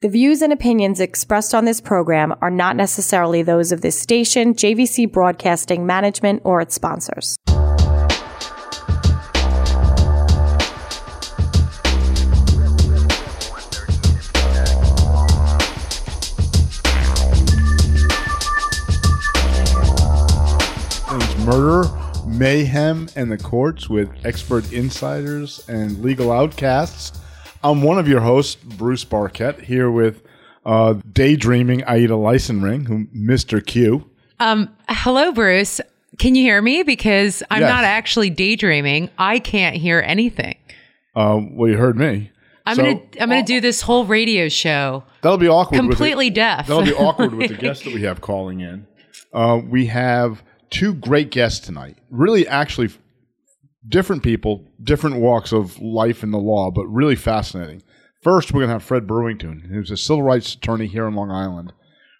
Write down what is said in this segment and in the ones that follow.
The views and opinions expressed on this program are not necessarily those of this station, JVC Broadcasting Management, or its sponsors. Murder, mayhem, and the courts with expert insiders and legal outcasts. I'm one of your hosts, Bruce Barket, here with uh, daydreaming Aida Leisenring, who Mr. Q. Um, hello, Bruce. Can you hear me? Because I'm Yes. not actually daydreaming. I can't hear anything. Uh, well, you heard me. I'm So, gonna I'm gonna do this whole radio show That'll be awkward. the- completely deaf. That'll be awkward with the guests that we have calling in. Uh, we have two great guests tonight. Really, actually, different people, different walks of life in the law, but really fascinating. First, we're going to have Fred Brewington, who's a civil rights attorney here in Long Island,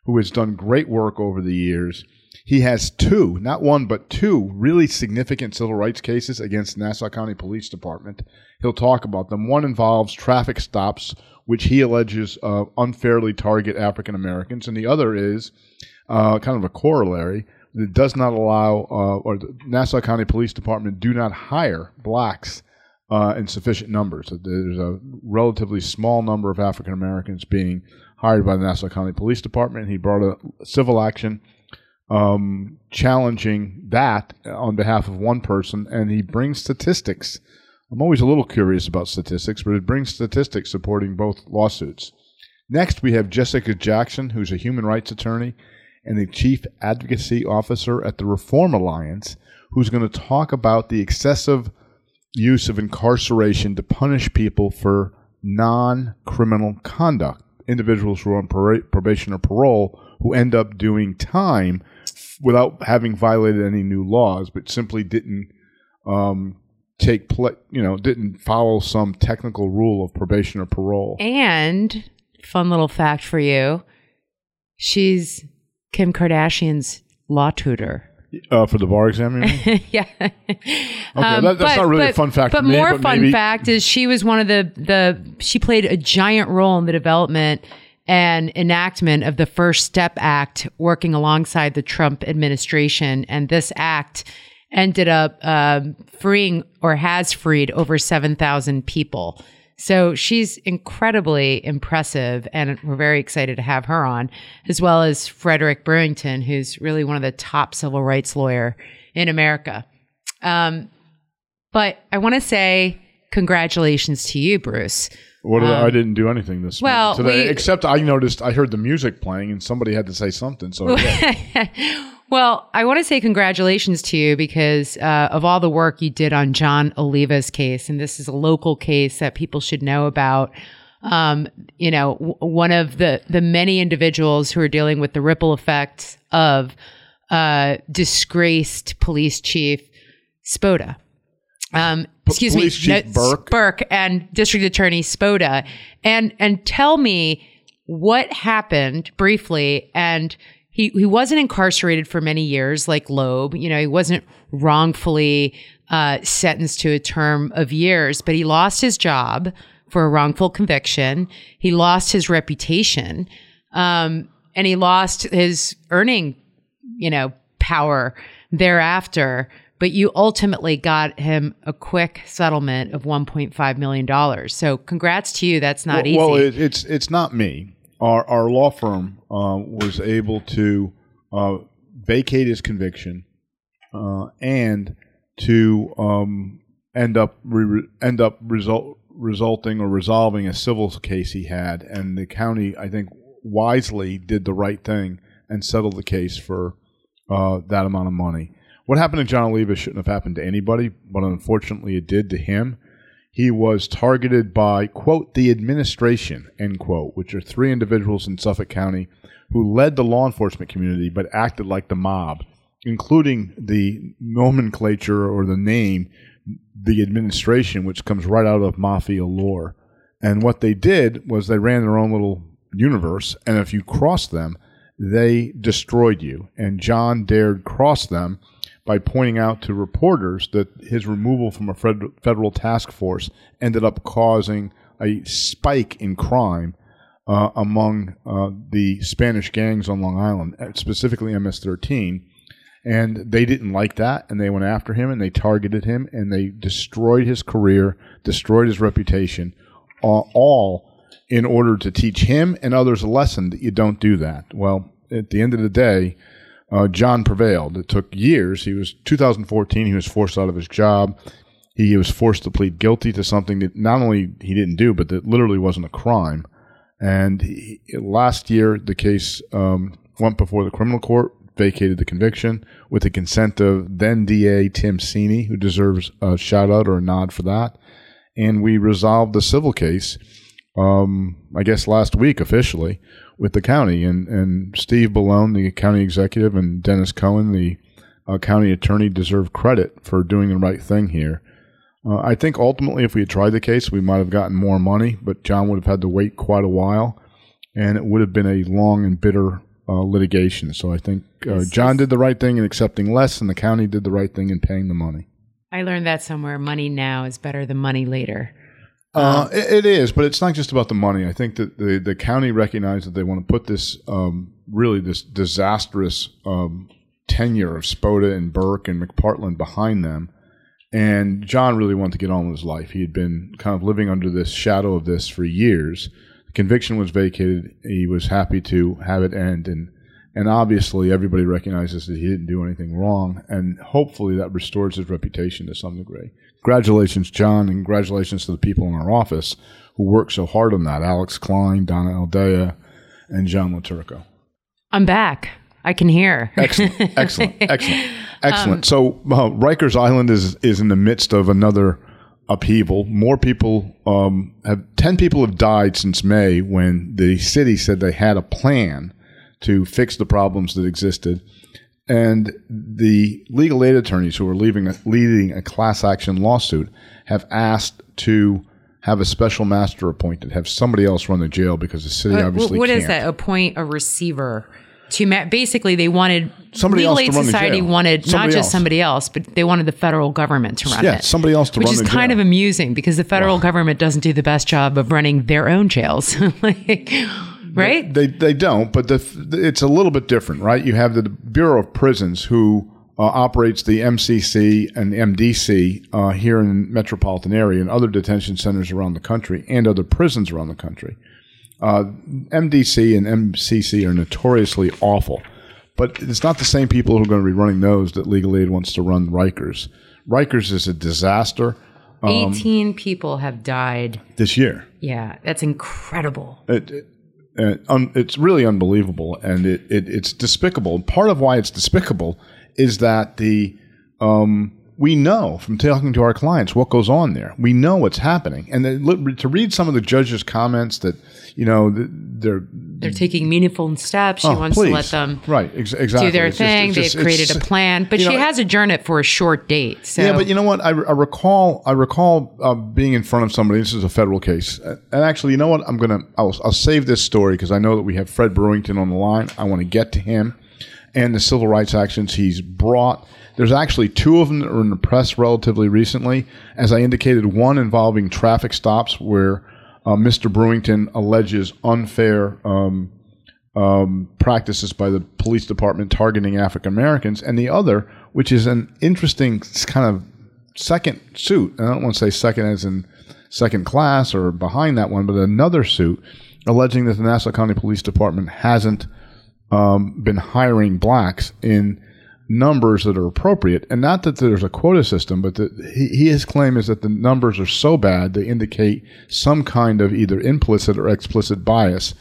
who has done great work over the years. He has two, not one, but two really significant civil rights cases against Nassau County Police Department. He'll talk about them. One involves traffic stops, which he alleges uh, unfairly target African Americans, and the other is uh, kind of a corollary that does not allow, uh, or the Nassau County Police Department do not hire blacks uh, in sufficient numbers. There's a relatively small number of African Americans being hired by the Nassau County Police Department. He brought a civil action um, challenging that on behalf of one person, and he brings statistics. I'm always a little curious about statistics, but it brings statistics supporting both lawsuits. Next, we have Jessica Jackson, who's a human rights attorney and the chief advocacy officer at the Reform Alliance, who's going to talk about the excessive use of incarceration to punish people for non criminal conduct. Individuals who are on probation or parole who end up doing time without having violated any new laws, but simply didn't um, take you know, didn't follow some technical rule of probation or parole. and fun little fact for you: she's Kim Kardashian's law tutor. Uh, for the bar exam, yeah. Okay, that- that's not really a fun fact But me, more but fun maybe- fact is she was one of the the she played a giant role in the development and enactment of the First Step Act, working alongside the Trump administration. And this act ended up um, freeing or has freed over seven thousand people. So she's incredibly impressive, and we're very excited to have her on, as well as Frederick Brewington, who's really one of the top civil rights lawyer in America. Um, but I want to say congratulations to you, Bruce. What did I, didn't do anything this Um, well, today, we- except I noticed I heard the music playing and somebody had to say something. So yeah. Well, I want to say congratulations to you because uh, of all the work you did on John Oliva's case, and this is a local case that people should know about. Um, you know, w- one of the the many individuals who are dealing with the ripple effects of uh, disgraced police chief Spota. Um, excuse Police me, Chief Burke. Burke and District Attorney Spota, and and tell me what happened briefly. And he he wasn't incarcerated for many years like Loeb. You know, he wasn't wrongfully uh, sentenced to a term of years, but he lost his job for a wrongful conviction. He lost his reputation, um, and he lost his earning, you know, power thereafter. But you ultimately got him a quick settlement of 1.5 million dollars. So, congrats to you. That's not well, easy. well, it, it's it's not me. Our our law firm uh, was able to uh, vacate his conviction uh, and to um, end up re- end up result resulting or resolving a civil case he had, and the county I think wisely did the right thing and settled the case for uh, that amount of money. What happened to John Oliva shouldn't have happened to anybody, but unfortunately it did to him. He was targeted by, quote, the administration, end quote, which are three individuals in Suffolk County who led the law enforcement community but acted like the mob, including the nomenclature or the name, the administration, which comes right out of mafia lore. And what they did was they ran their own little universe, and if you crossed them, they destroyed you. And John dared cross them by pointing out to reporters that his removal from a federal task force ended up causing a spike in crime uh, among uh, the Spanish gangs on Long Island, uh, specifically MS-13, and they didn't like that, and they went after him and they targeted him and they destroyed his career, destroyed his reputation, all in order to teach him and others a lesson that you don't do that. Well, at the end of the day, uh, John prevailed. It took years. He was 2014. He was forced out of his job. He was forced to plead guilty to something that not only he didn't do, but that literally wasn't a crime. And he, last year, the case um, went before the criminal court, vacated the conviction with the consent of then DA Tim Sini, who deserves a shout out or a nod for that. And we resolved the civil case, um, I guess last week officially, with the county. And, and Steve Bellone, the county executive, and Dennis Cohen, the uh, county attorney, deserve credit for doing the right thing here. Uh, I think ultimately, if we had tried the case, we might have gotten more money, but John would have had to wait quite a while, and it would have been a long and bitter uh, litigation. So I think uh, John did the right thing in accepting less, and the county did the right thing in paying the money. I learned that somewhere. Money now is better than money later. Uh, it, it is, but it's not just about the money. I think that the, the county recognized that they want to put this um, really this disastrous um, tenure of Spota and Burke and McPartland behind them and John really wanted to get on with his life. He had been kind of living under this shadow of this for years. The conviction was vacated. He was happy to have it end, and and obviously everybody recognizes that he didn't do anything wrong, and hopefully that restores his reputation to some degree. Congratulations, John, and congratulations to the people in our office who worked so hard on that: Alex Klein, Donna Aldea, and John LoTurco. I'm back. I can hear. Excellent, excellent, excellent. Excellent. Um, so uh, Rikers Island is is in the midst of another upheaval. More people um, have ten people have died since May when the city said they had a plan to fix the problems that existed. And the legal aid attorneys who are leaving, leading a class action lawsuit have asked to have a special master appointed, have somebody else run the jail because the city uh, obviously What can't. is that? Appoint a receiver to ma- basically they wanted somebody legal aid society wanted somebody not just else. somebody else but they wanted the federal government to run yeah, it somebody else to which run is the kind jail. of amusing because the federal government doesn't do the best job of running their own jails like, right They they don't, but the, it's a little bit different, right? You have the Bureau of Prisons who uh, operates the MCC and MDC uh, here in the metropolitan area and other detention centers around the country and other prisons around the country. Uh, MDC and MCC are notoriously awful, but it's not the same people who are going to be running those that Legal Aid wants to run Rikers. Rikers is a disaster. Um, 18 people have died this year. Yeah, that's incredible. It, it, it, um, it's really unbelievable, and it, it, it's despicable. Part of why it's despicable is that the um, we know from talking to our clients what goes on there. We know what's happening, and to read some of the judge's comments that you know they're they're taking meaningful steps. She oh, wants please. to let them right ex- exactly do their it's thing. Just, just, They've created a plan, but she know, has adjourned it for a short date. So. Yeah, but you know what? I, I recall I recall uh, being in front of somebody. This is a federal case, and actually, you know what? I'm gonna I'll, I'll save this story because I know that we have Fred Brewington on the line. I want to get to him and the civil rights actions he's brought there's actually two of them that were in the press relatively recently. As I indicated, one involving traffic stops where uh, Mr. Brewington alleges unfair um, um, practices by the police department targeting African Americans, and the other, which is an interesting kind of second suit. And I don't want to say second as in second class or behind that one, but another suit alleging that the Nassau County Police Department hasn't um, been hiring blacks in numbers that are appropriate. And not that there's a quota system, but that he, his claim is that the numbers are so bad they indicate some kind of either implicit or explicit bias.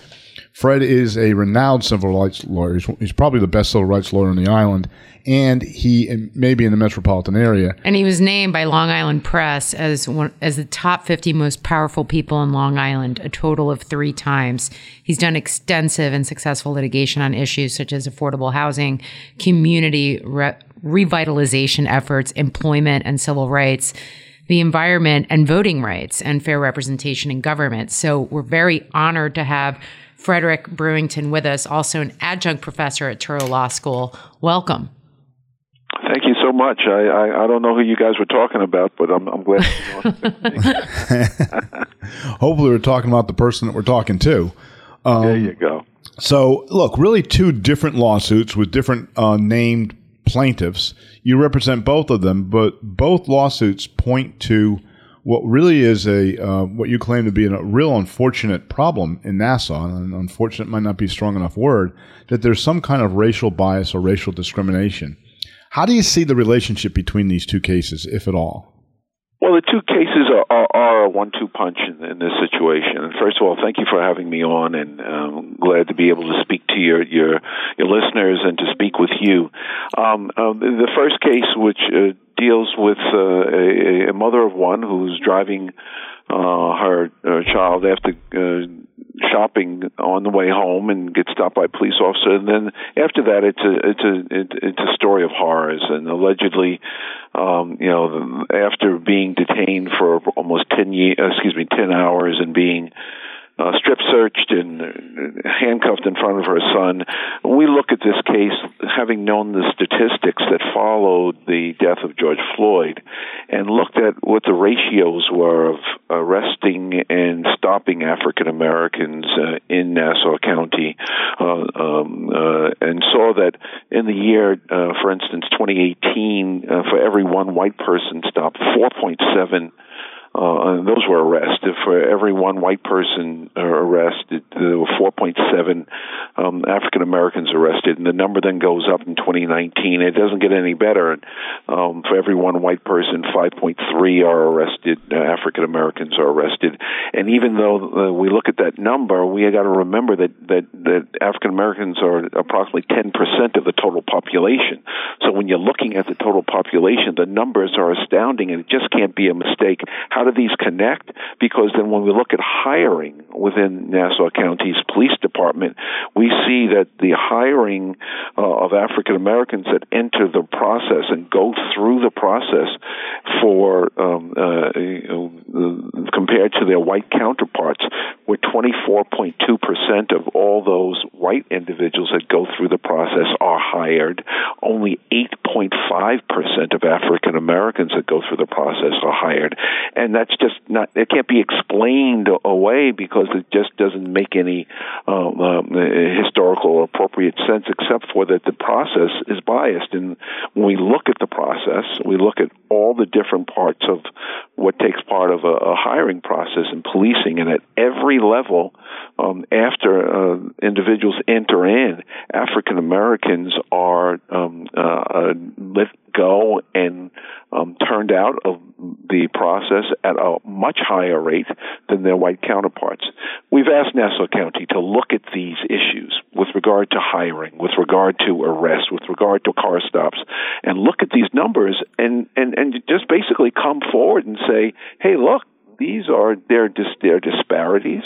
Fred is a renowned civil rights lawyer. He's, he's, probably the best civil rights lawyer on the island, and he may be in the metropolitan area. And he was named by Long Island Press as one as the top 50 most powerful people in Long Island, a total of three times. He's done extensive and successful litigation on issues such as affordable housing, community re- revitalization efforts, employment and civil rights the environment and voting rights and fair representation in government. So we're very honored to have Frederick Brewington with us, also an adjunct professor at Touro Law School. Welcome. Thank you so much. I, I, I, don't know who you guys were talking about, but I'm, I'm glad. Hopefully, we're talking about the person that we're talking to. Um, there you go. So, look, really two different lawsuits with different uh, named plaintiffs. You represent both of them, but both lawsuits point to what really is a uh, what you claim to be a real unfortunate problem in Nassau, And unfortunate might not be a strong enough word. That there's some kind of racial bias or racial discrimination. How do you see the relationship between these two cases, if at all? Well, the two cases are, are, are a one-two punch in, in, this situation. And first of all, thank you for having me on, and um, glad to be able to speak to your your, your listeners and to speak with you. Um, uh, the first case, which uh, deals with uh, a, a, mother of one who's driving uh, her, her child after uh, shopping on the way home and gets stopped by a police officer. And then after that, it's a it's a it's a story of horrors. And allegedly, um, you know, after being detained for almost ten years, excuse me, ten hours, and being uh, strip searched and handcuffed in front of her son. We look at this case, having known the statistics that followed the death of George Floyd, and looked at what the ratios were of arresting and stopping African Americans uh, in Nassau County, uh, um, uh, and saw that in the year, uh, for instance, 2018, uh, for every one white person stopped, 4.7 uh, those were arrested. For every one white person uh, arrested, there were 4.7 um, African Americans arrested, and the number then goes up in 2019. It doesn't get any better. Um, for every one white person, 5.3 are arrested. Uh, African Americans are arrested, and even though uh, we look at that number, we got to remember that that, that African Americans are approximately 10% of the total population. So when you're looking at the total population, the numbers are astounding, and it just can't be a mistake. How do these connect? Because then when we look at hiring within Nassau County's police department, we see that the hiring uh, of African Americans that enter the process and go through the process for um, uh, compared to their white counterparts, where 24.2% of all those white individuals that go through the process are hired. Only 8.5% of African Americans that go through the process are hired. And that's just not, it can't be explained away because it just doesn't make any um, um, historical or appropriate sense except for that the process is biased. And when we look at the process, we look at all the different parts of what takes part of a, a hiring process and policing, and at every level, um, after uh, individuals enter in, African Americans are um, uh, uh, go and um, turned out of the process at a much higher rate than their white counterparts. We've asked Nassau County to look at these issues with regard to hiring, with regard to arrests, with regard to car stops, and look at these numbers and, and, and just basically come forward and say, hey, look, these are their, dis- their disparities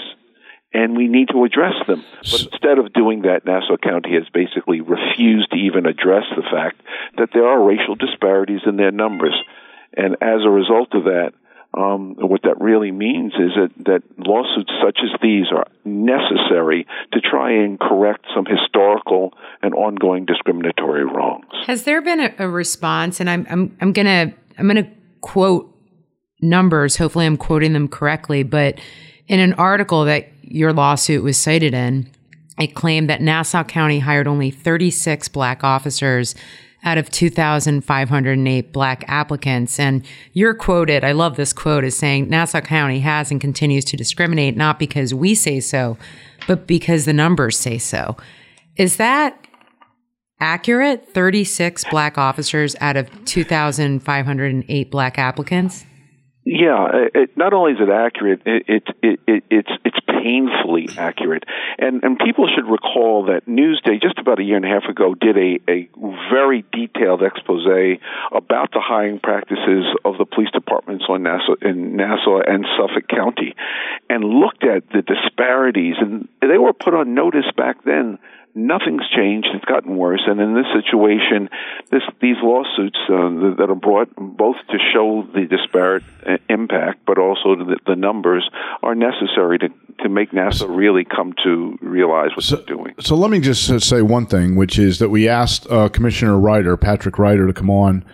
and we need to address them. But instead of doing that, Nassau County has basically refused to even address the fact that there are racial disparities in their numbers. And as a result of that, um, what that really means is that, that lawsuits such as these are necessary to try and correct some historical and ongoing discriminatory wrongs. Has there been a, a response? And I'm I'm I'm gonna I'm gonna quote numbers. Hopefully, I'm quoting them correctly. But in an article that your lawsuit was cited in, it claimed that Nassau County hired only 36 black officers out of 2,508 black applicants. And you're quoted, I love this quote, as saying Nassau County has and continues to discriminate not because we say so, but because the numbers say so. Is that accurate? 36 black officers out of 2,508 black applicants? Yeah, it, not only is it accurate, it, it, it, it's it's painfully accurate, and and people should recall that Newsday just about a year and a half ago did a a very detailed expose about the hiring practices of the police departments on Nassau in Nassau and Suffolk County, and looked at the disparities, and they were put on notice back then nothing's changed. It's gotten worse. And in this situation, this, these lawsuits uh, that are brought both to show the disparate uh, impact, but also the, the numbers, are necessary to, to make Nassau really come to realize what so, they're doing. So let me just say one thing, which is that we asked uh, Commissioner Ryder, Patrick Ryder, to come on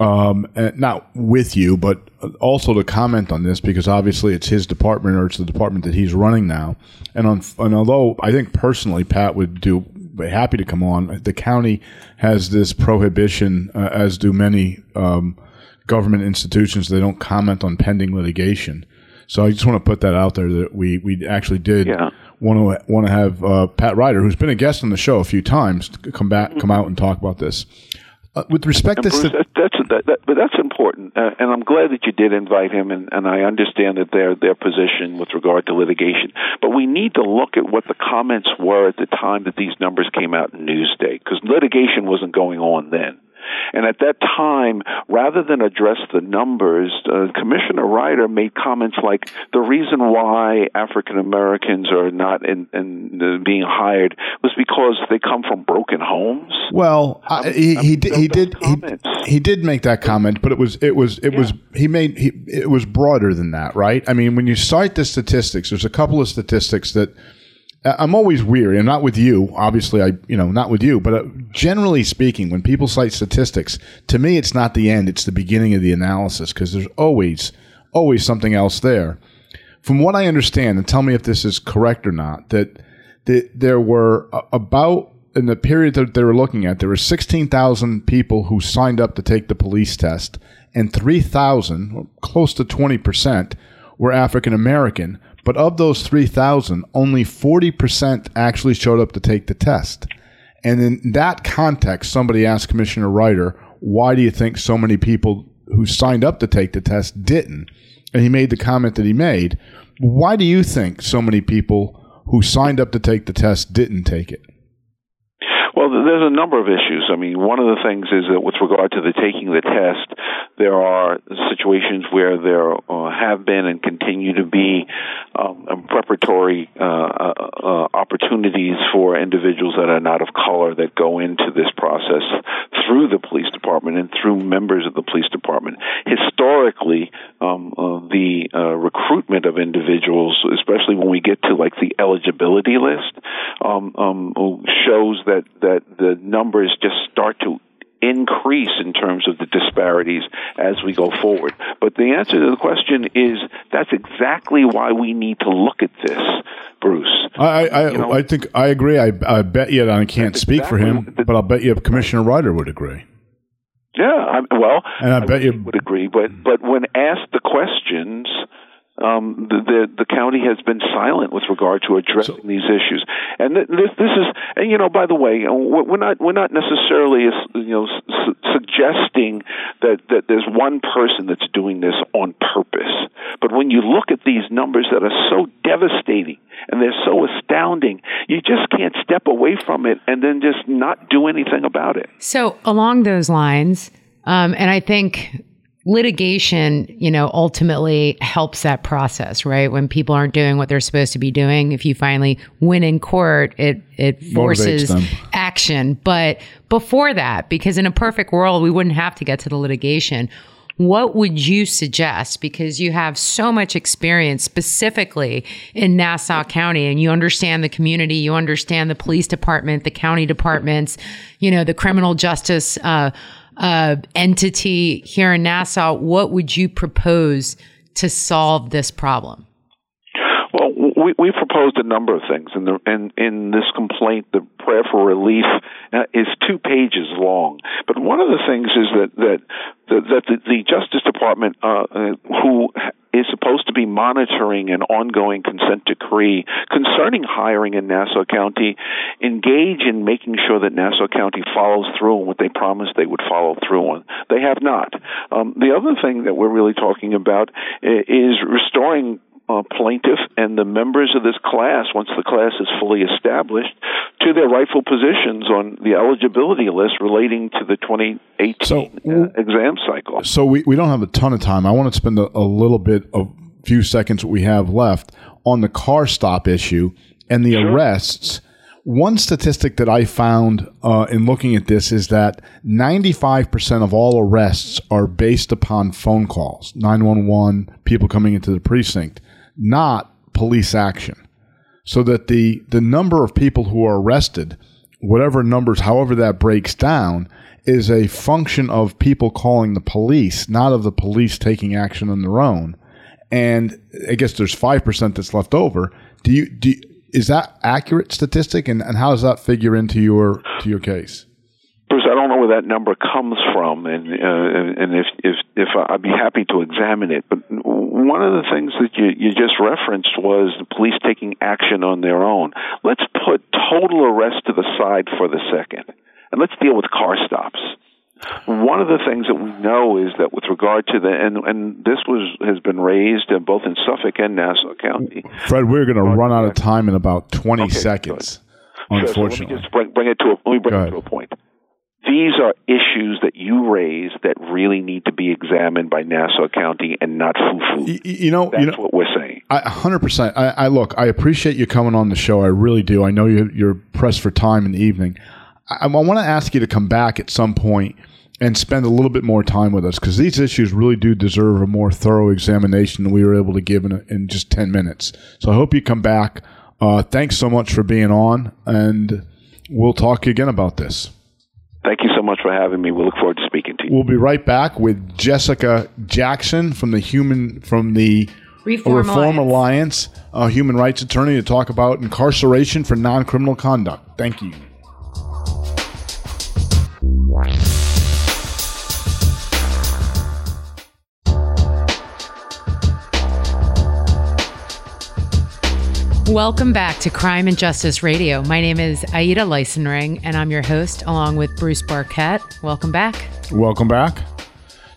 um, not with you, but also to comment on this because obviously it's his department or it's the department that he's running now. And, on, and although I think personally Pat would do be happy to come on, the county has this prohibition, uh, as do many um, government institutions. They don't comment on pending litigation. So I just want to put that out there that we we actually did yeah. want to want to have uh, Pat Ryder, who's been a guest on the show a few times, come back, come out and talk about this. Uh, with respect and to Bruce, st- that's that, that, but that's important, uh, and I'm glad that you did invite him, and, and I understand that their their position with regard to litigation. But we need to look at what the comments were at the time that these numbers came out in Newsday, because litigation wasn't going on then. And at that time, rather than address the numbers, uh, Commissioner Ryder made comments like the reason why African Americans are not in, in uh, being hired was because they come from broken homes. Well, I, he, he did he did he, he, did make that comment, but it was it was it yeah. was he made he, it was broader than that, right? I mean, when you cite the statistics, there's a couple of statistics that I'm always weary, and not with you. Obviously, I you know not with you, but uh, generally speaking, when people cite statistics, to me, it's not the end; it's the beginning of the analysis because there's always always something else there. From what I understand, and tell me if this is correct or not, that, that there were about in the period that they were looking at, there were 16,000 people who signed up to take the police test, and 3,000, close to 20 percent, were African American but of those 3,000, only 40% actually showed up to take the test. And in that context, somebody asked Commissioner Ryder, why do you think so many people who signed up to take the test didn't? And he made the comment that he made. Why do you think so many people who signed up to take the test didn't take it? There's a number of issues. I mean, one of the things is that with regard to the taking the test, there are situations where there uh, have been and continue to be um, preparatory uh, uh, uh, opportunities for individuals that are not of color that go into this process through the police department and through members of the police department. Historically, um, uh, the uh, recruitment of individuals, especially when we get to like the eligibility list, um, um shows that, that that the numbers just start to increase in terms of the disparities as we go forward. But the answer to the question is that's exactly why we need to look at this, Bruce. I I, you know, I think I agree. I, I bet you, I can't speak exactly for him, the, but I'll bet you Commissioner Ryder would agree. Yeah, I, well, and I, I bet you would agree. But but when asked the questions, um, the, the, the county has been silent with regard to addressing so, these issues. And th- this this is and you know by the way we're not we're not necessarily you know su- suggesting that that there's one person that's doing this on purpose. But when you look at these numbers that are so devastating and they're so astounding, you just can't step away from it and then just not do anything about it. So along those lines. Um, and I think litigation, you know, ultimately helps that process, right? When people aren't doing what they're supposed to be doing, if you finally win in court, it it forces action. But before that, because in a perfect world, we wouldn't have to get to the litigation. What would you suggest? Because you have so much experience specifically in Nassau County and you understand the community, you understand the police department, the county departments, you know, the criminal justice uh, uh, entity here in Nassau, what would you propose to solve this problem? We, we proposed a number of things, and in, in this complaint, the prayer for relief uh, is two pages long. But one of the things is that that that, that the, the Justice Department, uh, uh, who is supposed to be monitoring an ongoing consent decree concerning hiring in Nassau County, engage in making sure that Nassau County follows through on what they promised they would follow through on. They have not. Um, the other thing that we're really talking about is restoring uh, plaintiff and the members of this class, once the class is fully established, to their rightful positions on the eligibility list relating to the 2018 so, uh, exam cycle. So we, we don't have a ton of time. I want to spend a, a little bit of few seconds we have left on the car stop issue and the sure. arrests. One statistic that I found uh, in looking at this is that 95% of all arrests are based upon phone calls, 911, people coming into the precinct not police action. So that the, the number of people who are arrested whatever numbers, however that breaks down, is a function of people calling the police, not of the police taking action on their own. And I guess there's five percent that's left over. Do you do? You, is that accurate statistic, and, and how does that figure into your to your case? I don't know where that number comes from, and uh, and if if if I'd be happy to examine it. But one of the things that you you just referenced was the police taking action on their own. Let's put total arrest to the side for the second, and let's deal with car stops. One of the things that we know is that with regard to the and and this was has been raised in both in Suffolk and Nassau County. Fred, we're going to run out of time in about twenty okay, seconds. Good. Unfortunately, so let me just bring, bring it to a, let me bring it to a point. These are issues that you raise that really need to be examined by Nassau County and not foo-foo. You, you know, that's you know, what we're saying. hundred percent. I, I look. I appreciate you coming on the show. I really do. I know you're, you're pressed for time in the evening. I, I want to ask you to come back at some point and spend a little bit more time with us because these issues really do deserve a more thorough examination than we were able to give in, in just 10 minutes. So I hope you come back. Uh, thanks so much for being on, and we'll talk again about this. Thank you so much for having me. We look forward to speaking to you. We'll be right back with Jessica Jackson from the human from the Reform, Reform Alliance, Alliance a human rights attorney, to talk about incarceration for non-criminal conduct. Thank you. Welcome back to Crime and Justice Radio. My name is Aida Leisenring, and I'm your host along with Bruce Barket. Welcome back. Welcome back.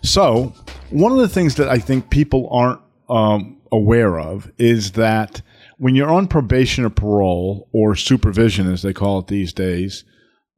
So, one of the things that I think people aren't um, aware of is that when you're on probation or parole or supervision, as they call it these days,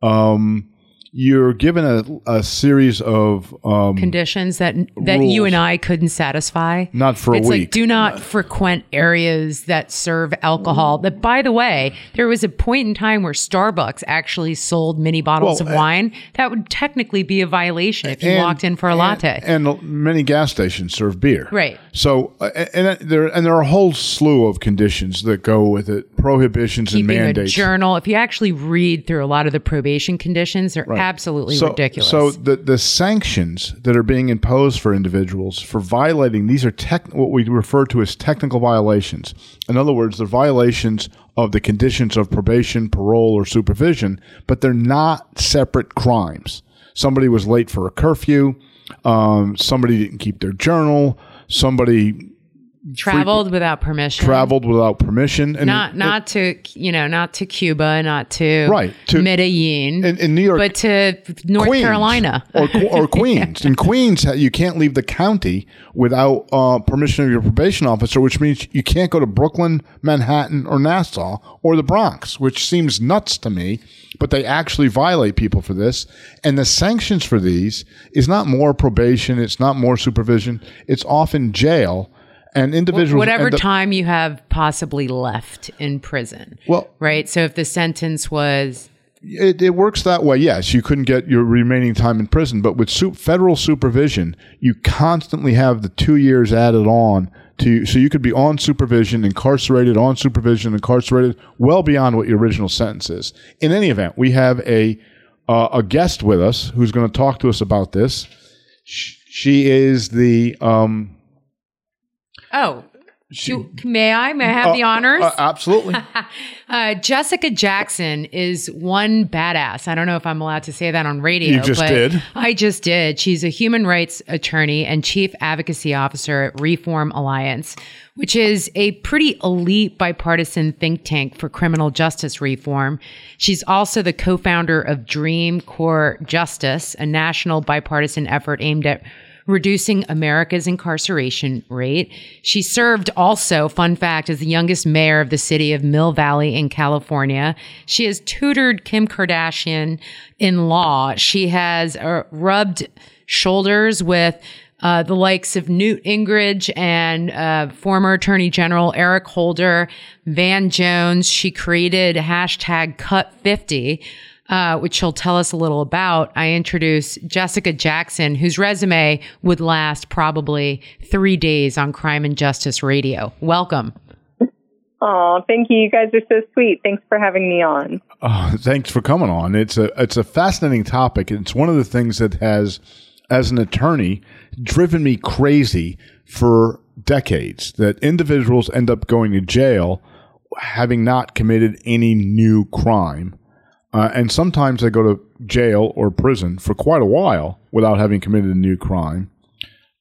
um, you're given a, a series of um, conditions that that rules. you and I couldn't satisfy. Not for it's a week. like do not frequent areas that serve alcohol. That by the way, there was a point in time where Starbucks actually sold mini bottles Well, of wine. That would technically be a violation if you and- walked in for a latte. And, and many gas stations serve beer. Right. So, uh, and there and there are a whole slew of conditions that go with it, prohibitions and Keeping a mandates. journal. If you actually read through a lot of the probation conditions, they're absolutely so, ridiculous. So the the sanctions that are being imposed for individuals for violating these are tech, what we refer to as technical violations. In other words, they're violations of the conditions of probation, parole, or supervision, but they're not separate crimes. Somebody was late for a curfew. Um, somebody didn't keep their journal. Somebody traveled without permission. traveled without permission. And not not to you know not to Cuba, not to Right, to- Medellin, in, in New York, but to North Queens Carolina. or, or Queens. In Queens, you can't leave the county without uh, permission of your probation officer, which means you can't go to Brooklyn, Manhattan, or Nassau or the Bronx, which seems nuts to me. But they actually violate people for this, and the sanctions for these is not more probation, it's not more supervision, it's often jail. And individuals, Whatever up- time you have possibly left in prison. Well- right. So if the sentence was It, it works that way. Yes, you couldn't get your remaining time in prison, but with su- federal supervision, you constantly have the two years added on to, so you could be on supervision, incarcerated, on supervision, incarcerated, well beyond what your original sentence is. In any event, we have a uh, a guest with us who's going to talk to us about this. Sh- She is the um, oh. do- may I? May I have the honors? uh, absolutely. Uh, Jessica Jackson is one badass. I don't know if I'm allowed to say that on radio. You just but did. I just did. She's a human rights attorney and chief advocacy officer at Reform Alliance, which is a pretty elite bipartisan think tank for criminal justice reform. She's also the co-founder of Dream Corps Justice, a national bipartisan effort aimed at reducing America's incarceration rate. She served also, fun fact, as the youngest mayor of the city of Mill Valley in California. She has tutored Kim Kardashian in law. She has uh, rubbed shoulders with uh, the likes of Newt Gingrich and uh, former Attorney General Eric Holder, Van Jones. She created hashtag Cut 50 uh, which she'll tell us a little about, I introduce Jessica Jackson, whose resume would last probably three days on Crime and Justice Radio. Welcome. Oh, thank you. You guys are so sweet. Thanks for having me on. Uh, thanks for coming on. It's a it's a fascinating topic. It's one of the things that has, as an attorney, driven me crazy for decades. That individuals end up going to jail having not committed any new crime, uh, and sometimes they go to jail or prison for quite a while without having committed a new crime.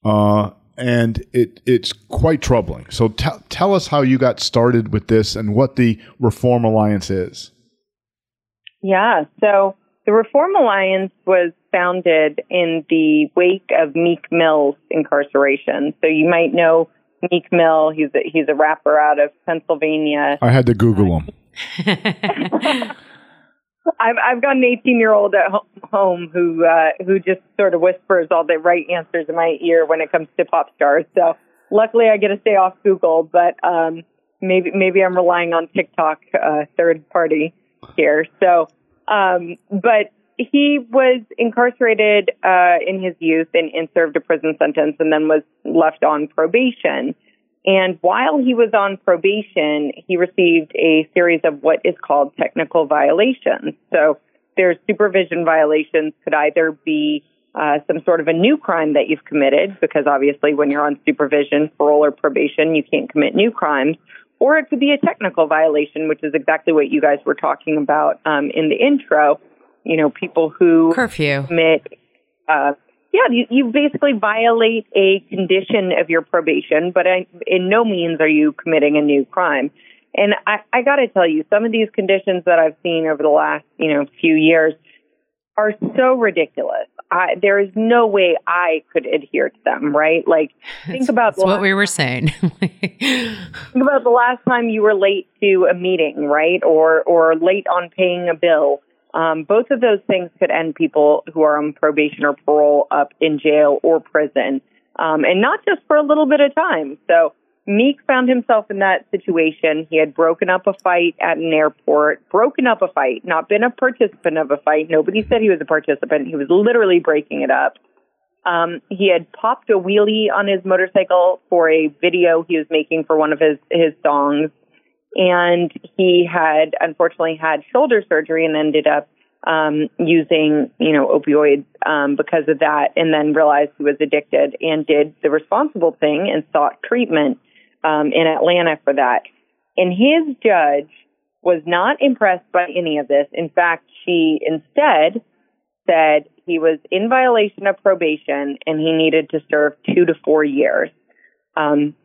Uh, and it it's quite troubling. So t- tell us how you got started with this and what the Reform Alliance is. Yeah, so the Reform Alliance was founded in the wake of Meek Mill's incarceration. So you might know Meek Mill. He's a, he's a rapper out of Pennsylvania. I had to Google him. I've I've got an 18 year old at home who uh, who just sort of whispers all the right answers in my ear when it comes to pop stars. So luckily, I get to stay off Google, but um, maybe maybe I'm relying on TikTok uh, third party here. So, um, but he was incarcerated uh, in his youth and, and served a prison sentence, and then was left on probation. And while he was on probation, he received a series of what is called technical violations. So there's supervision violations could either be uh, some sort of a new crime that you've committed, because obviously when you're on supervision, parole, or probation, you can't commit new crimes. Or it could be a technical violation, which is exactly what you guys were talking about um, in the intro. You know, people who curfew commit uh, yeah, you, you basically violate a condition of your probation, but I, in no means are you committing a new crime. And I, I got to tell you, some of these conditions that I've seen over the last, you know, few years are so ridiculous. I, there is no way I could adhere to them, right? Like, think about what we were saying. think about the last time you were late to a meeting, right? Or or late on paying a bill um, both of those things could end people who are on probation or parole up in jail or prison, um, and not just for a little bit of time. So Meek found himself in that situation. He had broken up a fight at an airport, broken up a fight, not been a participant of a fight. Nobody said he was a participant. He was literally breaking it up. Um, he had popped a wheelie on his motorcycle for a video he was making for one of his, his songs and he had unfortunately had shoulder surgery and ended up um, using, you know, opioids um, because of that, and then realized he was addicted and did the responsible thing and sought treatment um, in Atlanta for that. And his judge was not impressed by any of this. In fact, she instead said he was in violation of probation and he needed to serve two to four years. Um,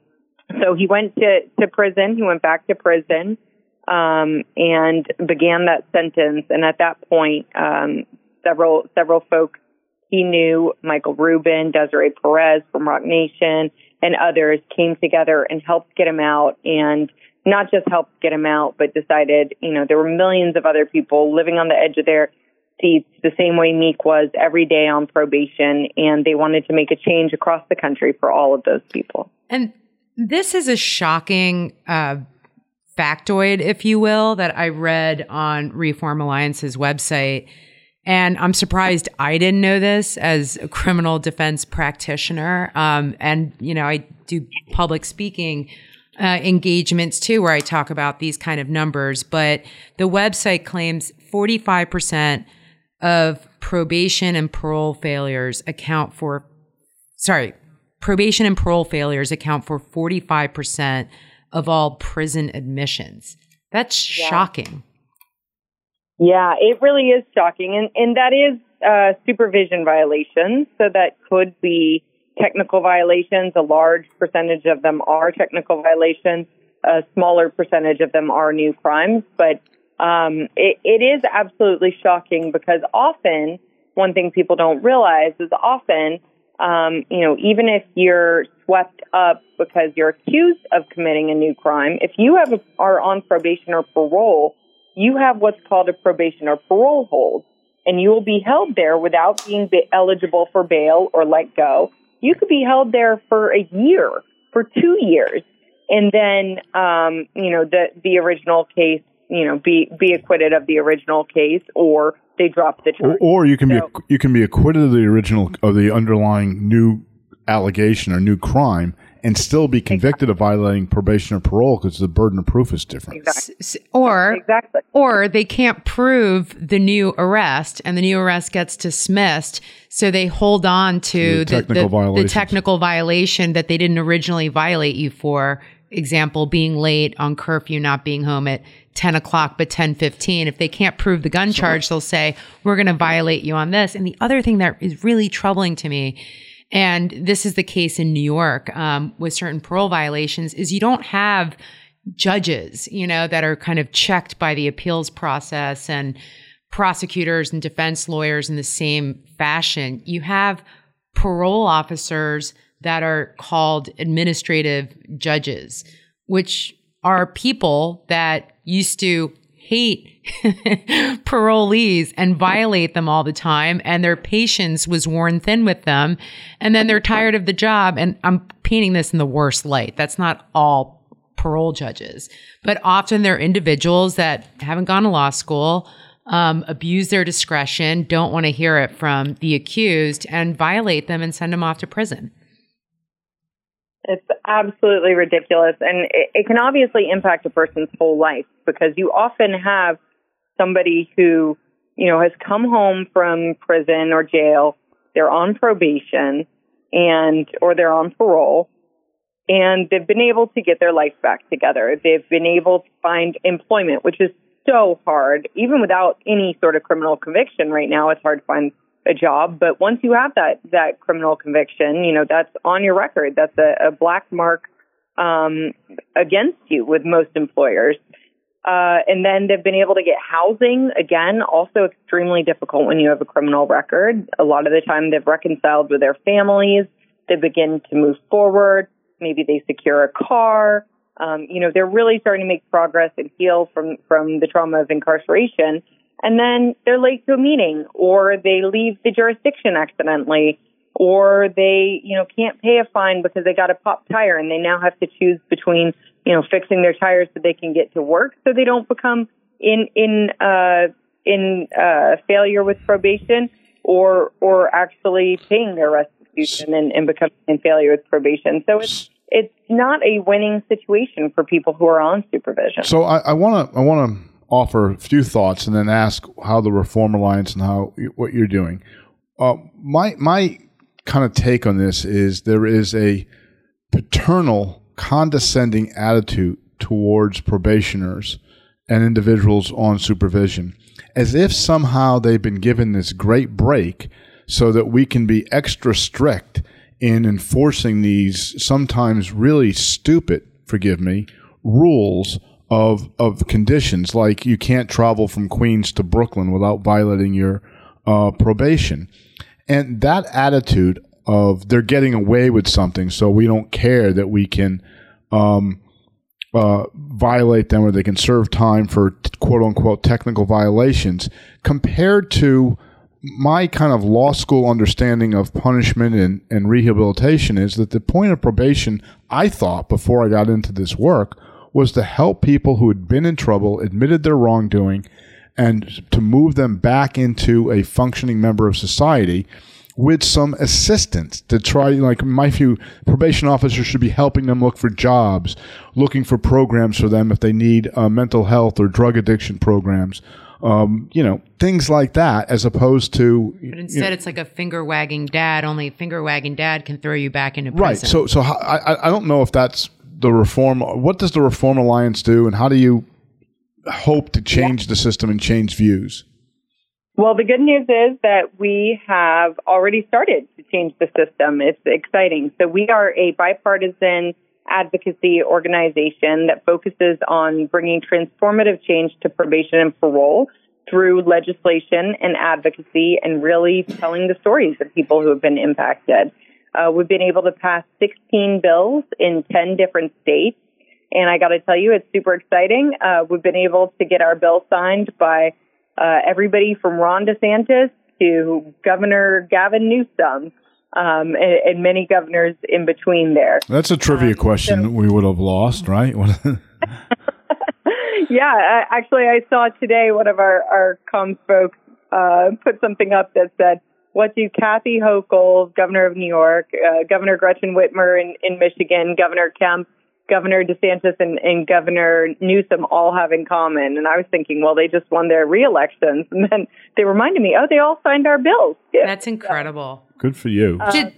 so he went to, to prison. He went back to prison um, and began that sentence. And at that point, um, several several folks he knew, Michael Rubin, Desiree Perez from Roc Nation, and others came together and helped get him out. And not just helped get him out, but decided, you know, there were millions of other people living on the edge of their seats the same way Meek was every day on probation, and they wanted to make a change across the country for all of those people. And this is a shocking uh, factoid, if you will, that I read on Reform Alliance's website. And I'm surprised I didn't know this as a criminal defense practitioner. Um, and, you know, I do public speaking uh, engagements too, where I talk about these kind of numbers. But the website claims 45% of probation and parole failures account for, sorry, probation and parole failures account for 45% of all prison admissions. That's yeah. shocking. Yeah, it really is shocking. And, and that is uh, supervision violations. So that could be technical violations. A large percentage of them are technical violations. A smaller percentage of them are new crimes. But um, it, it is absolutely shocking because often, one thing people don't realize is often um, you know, even if you're swept up because you're accused of committing a new crime, if you have a, are on probation or parole, you have what's called a probation or parole hold, and you will be held there without being be- eligible for bail or let go. You could be held there for a year, for two years, and then, um, you know, the the original case, you know, be be acquitted of the original case, or they drop the charge. Or, or you can so, be you can be acquitted of the original of the underlying new allegation or new crime and still be convicted of violating probation or parole because the burden of proof is different. Exactly. S- or Exactly. or they can't prove the new arrest and the new arrest gets dismissed so they hold on to The the, technical the, the violations. technical violation that they didn't originally violate you for example being late on curfew not being home at 10 o'clock but 10.15 if they can't prove the gun charge they'll say we're going to violate you on this. And the other thing that is really troubling to me and this is the case in new york um, with certain parole violations is you don't have judges, you know, that are kind of checked by the appeals process and prosecutors and defense lawyers in the same fashion. You have parole officers that are called administrative judges, which are people that used to hate parolees and violate them all the time and their patience was worn thin with them and then they're tired of the job. And I'm painting this in the worst light. That's not all parole judges but often they're individuals that haven't gone to law school um, abuse their discretion don't want to hear it from the accused and violate them and send them off to prison It's absolutely ridiculous. And it, it can obviously impact a person's whole life because you often have somebody who, you know, has come home from prison or jail. They're on probation and, or they're on parole and they've been able to get their life back together. They've been able to find employment, which is so hard. Even without any sort of criminal conviction right now, it's hard to find a job. But once you have that, that criminal conviction, you know, that's on your record. That's a, a black mark, um, against you with most employers. Uh, and then they've been able to get housing again, also extremely difficult when you have a criminal record. A lot of the time they've reconciled with their families. They begin to move forward. Maybe they secure a car. Um, you know, they're really starting to make progress and heal from, from the trauma of incarceration. And then they're late to a meeting or they leave the jurisdiction accidentally or they, you know, can't pay a fine because they got a pop tire and they now have to choose between, you know, fixing their tires so they can get to work so they don't become in, in, uh, in, uh, failure with probation or, or actually paying their restitution and, and becoming in failure with probation. So it's, it's not a winning situation for people who are on supervision. So I want to I want to offer a few thoughts and then ask how the Reform Alliance and how what you're doing. Uh, my my kind of take on this is there is a paternal, condescending attitude towards probationers and individuals on supervision, as if somehow they've been given this great break so that we can be extra strict in enforcing these sometimes really stupid, forgive me, rules of of conditions. Like you can't travel from Queens to Brooklyn without violating your uh, probation, and that attitude of they're getting away with something, so we don't care that we can um, uh, violate them or they can serve time for quote unquote technical violations, compared to my kind of law school understanding of punishment and, and rehabilitation is that the point of probation, I thought before I got into this work, was to help people who had been in trouble, admitted their wrongdoing, and to move them back into a functioning member of society with some assistance to try, like my view, probation officers should be helping them look for jobs, looking for programs for them if they need uh, mental health or drug addiction programs. Um, you know, things like that, as opposed to But instead, it's like a finger wagging dad. Only finger wagging dad can throw you back into prison right. So, so I, I don't know if that's the reform. What does the Reform Alliance do, and how do you hope to change the system and change views? Well, the good news is that we have already started to change the system. It's exciting. So we are a bipartisan advocacy organization that focuses on bringing transformative change to probation and parole through legislation and advocacy and really telling the stories of people who have been impacted. Uh, we've been able to pass 16 bills in 10 different states. And I got to tell you, it's super exciting. Uh, we've been able to get our bill signed by uh, everybody from Ron DeSantis to Governor Gavin Newsom um, and, and, many governors in between there. That's a trivia um, question so, we would have lost, right? yeah, I, actually, I saw today one of our, our comms folks uh, put something up that said, what do Kathy Hochul, governor of New York, uh, Governor Gretchen Whitmer in, in Michigan, Governor Kemp, Governor DeSantis, and, and Governor Newsom all have in common? And I was thinking, well, they just won their reelections. And then they reminded me, oh, they all signed our bills. Yeah. That's incredible. Good for you. Uh,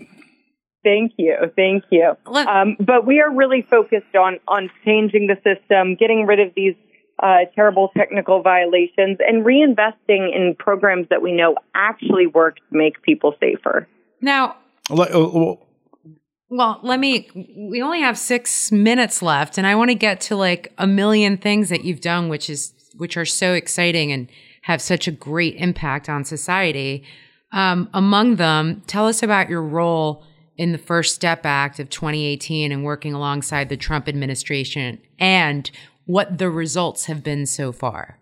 Thank you, thank you. Um, but we are really focused on on changing the system, getting rid of these uh, terrible technical violations, and reinvesting in programs that we know actually work to make people safer. Now, uh, well, let me. We only have six minutes left, and I want to get to like a million things that you've done, which is which are so exciting and have such a great impact on society. Um, among them, tell us about your role in the First Step Act of 2018 and working alongside the Trump administration and what the results have been so far?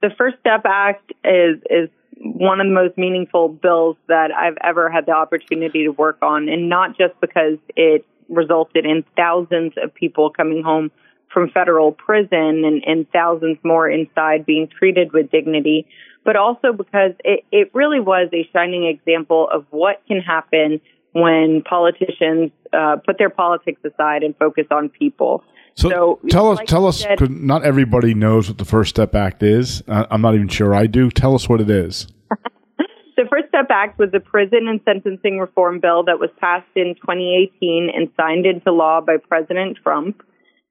The First Step Act is is one of the most meaningful bills that I've ever had the opportunity to work on, and not just because it resulted in thousands of people coming home from federal prison and, and thousands more inside being treated with dignity, but also because it, it really was a shining example of what can happen when politicians uh, put their politics aside and focus on people. So, so tell us, like tell us, said, not everybody knows what the First Step Act is. I'm not even sure I do. Tell us what it is. the First Step Act was a prison and sentencing reform bill that was passed in 2018 and signed into law by President Trump.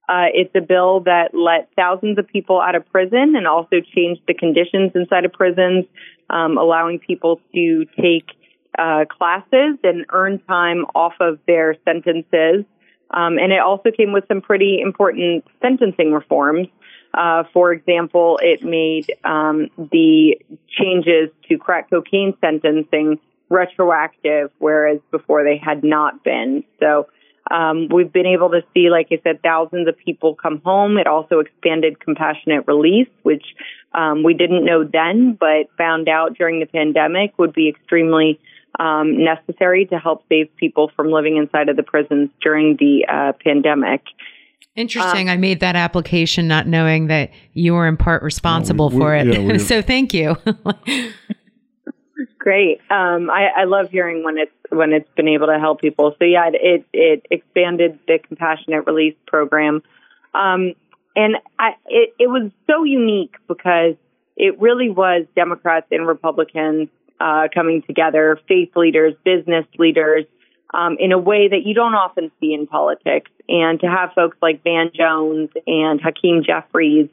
Uh, it's a bill that let thousands of people out of prison and also changed the conditions inside of prisons, um, allowing people to take uh, classes and earn time off of their sentences. Um, and it also came with some pretty important sentencing reforms. Uh, for example, it made um, the changes to crack cocaine sentencing retroactive, whereas before they had not been. So um, we've been able to see, like I said, thousands of people come home. It also expanded compassionate release, which um, we didn't know then, but found out during the pandemic would be extremely um, necessary to help save people from living inside of the prisons during the uh, pandemic. Interesting. Um, I made that application not knowing that you were in part responsible no, we, for it. Yeah, so thank you. Great. Um, I, I, love hearing when it's when it's been able to help people. So yeah, it it expanded the compassionate release program, um, and I, it, it was so unique because it really was Democrats and Republicans uh, coming together, faith leaders, business leaders, um, in a way that you don't often see in politics. And to have folks like Van Jones and Hakeem Jeffries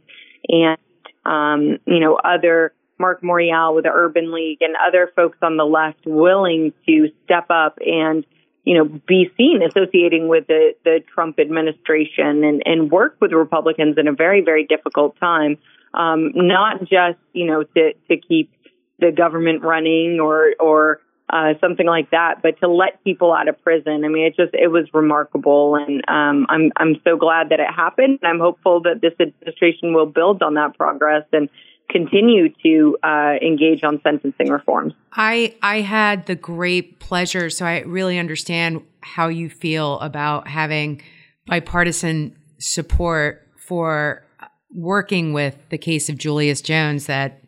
and, um, you know, other Mark Morial with the Urban League and other folks on the left willing to step up and, you know, be seen associating with the, the Trump administration and, and work with Republicans in a very, very difficult time. Um, not just, you know, to, to keep the government running or or uh, something like that, but to let people out of prison. I mean, it just it was remarkable, and um, I'm I'm so glad that it happened. I'm hopeful that this administration will build on that progress and continue to uh, engage on sentencing reforms. I I had the great pleasure, so I really understand how you feel about having bipartisan support for working with the case of Julius Jones that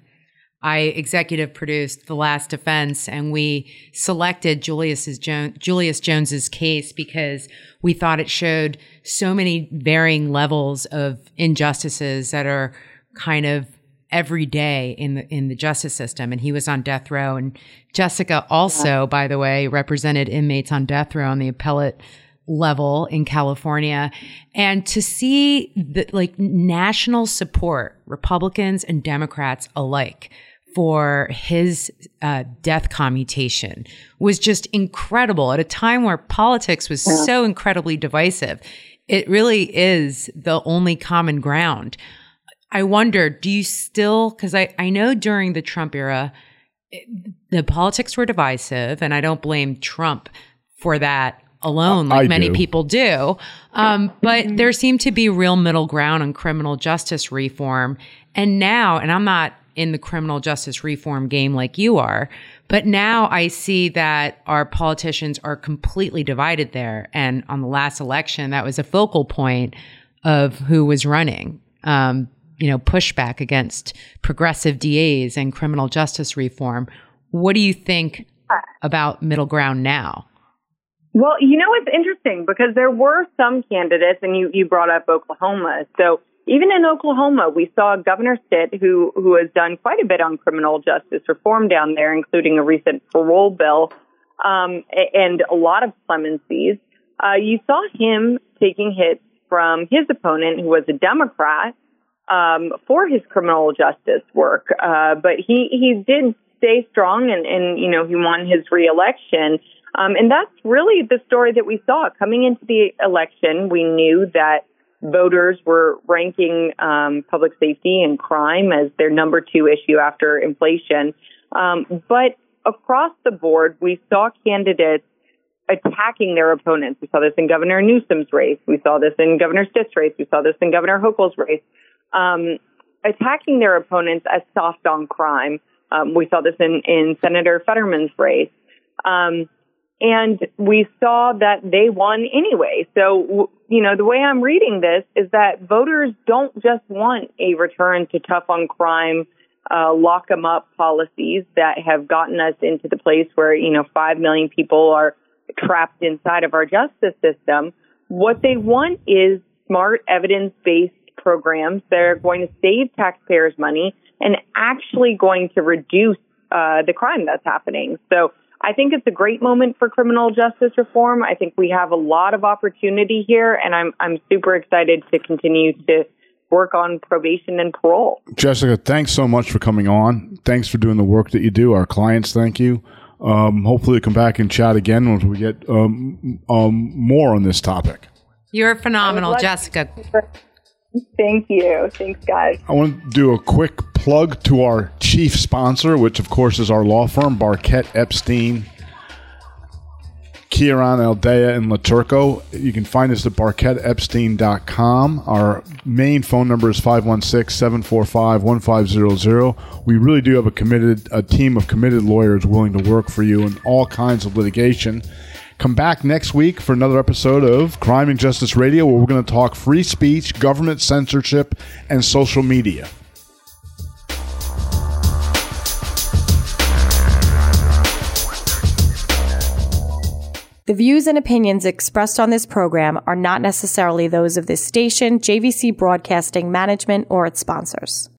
I executive produced The Last Defense, and we selected Julius's jo- Julius Jones's case because we thought it showed so many varying levels of injustices that are kind of every day in the in the justice system. And he was on death row, and Jessica also, yeah. by the way, represented inmates on death row on the appellate level in California and to see the like national support republicans and democrats alike for his uh, death commutation was just incredible at a time where politics was yeah. so incredibly divisive. It really is the only common ground. I wonder, do you still, because I, I know during the Trump era, it, the politics were divisive, and I don't blame Trump for that alone, like many do. people do. Um, but mm-hmm. there seemed to be real middle ground on criminal justice reform. And now, and I'm not in the criminal justice reform game like you are. But now I see that our politicians are completely divided there. And on the last election, that was a focal point of who was running. Um, you know, pushback against progressive DAs and criminal justice reform. What do you think about middle ground now? Well, you know, it's interesting because there were some candidates, and you, you brought up Oklahoma. So even in Oklahoma, we saw Governor Stitt, who, who has done quite a bit on criminal justice reform down there, including a recent parole bill, um, and a lot of clemencies. Uh, you saw him taking hits from his opponent, who was a Democrat, um, for his criminal justice work. Uh, but he, he did stay strong and, and, you know, he won his reelection. Um, and that's really the story that we saw coming into the election. We knew that voters were ranking um, public safety and crime as their number two issue after inflation. Um, but across the board, we saw candidates attacking their opponents. We saw this in Governor Newsom's race. We saw this in Governor Stitt's race. We saw this in Governor Hochul's race. Um, attacking their opponents as soft on crime. Um, we saw this in, in Senator Fetterman's race. And we saw that they won anyway. So, you know, the way I'm reading this is that voters don't just want a return to tough on crime, uh, lock them up policies that have gotten us into the place where, you know, five million people are trapped inside of our justice system. What they want is smart evidence based programs that are going to save taxpayers money and actually going to reduce uh, the crime that's happening. So I think it's a great moment for criminal justice reform. I think we have a lot of opportunity here, and I'm I'm super excited to continue to work on probation and parole. Jessica, thanks so much for coming on. Thanks for doing the work that you do. Our clients, thank you. Um, hopefully, come back and chat again once we get um, um, more on this topic. You're phenomenal, Jessica. Thank you. Thanks, guys. I want to do a quick plug to our chief sponsor, which of course is our law firm, Barket Epstein, Kearon Aldea, and LoTurco. You can find us at barketepstein.com. Our main phone number is 516 745 1500. We really do have a committed a team of committed lawyers willing to work for you in all kinds of litigation. Come back next week for another episode of Crime and Justice Radio, where we're going to talk free speech, government censorship, and social media. The views and opinions expressed on this program are not necessarily those of this station, JVC Broadcasting Management, or its sponsors.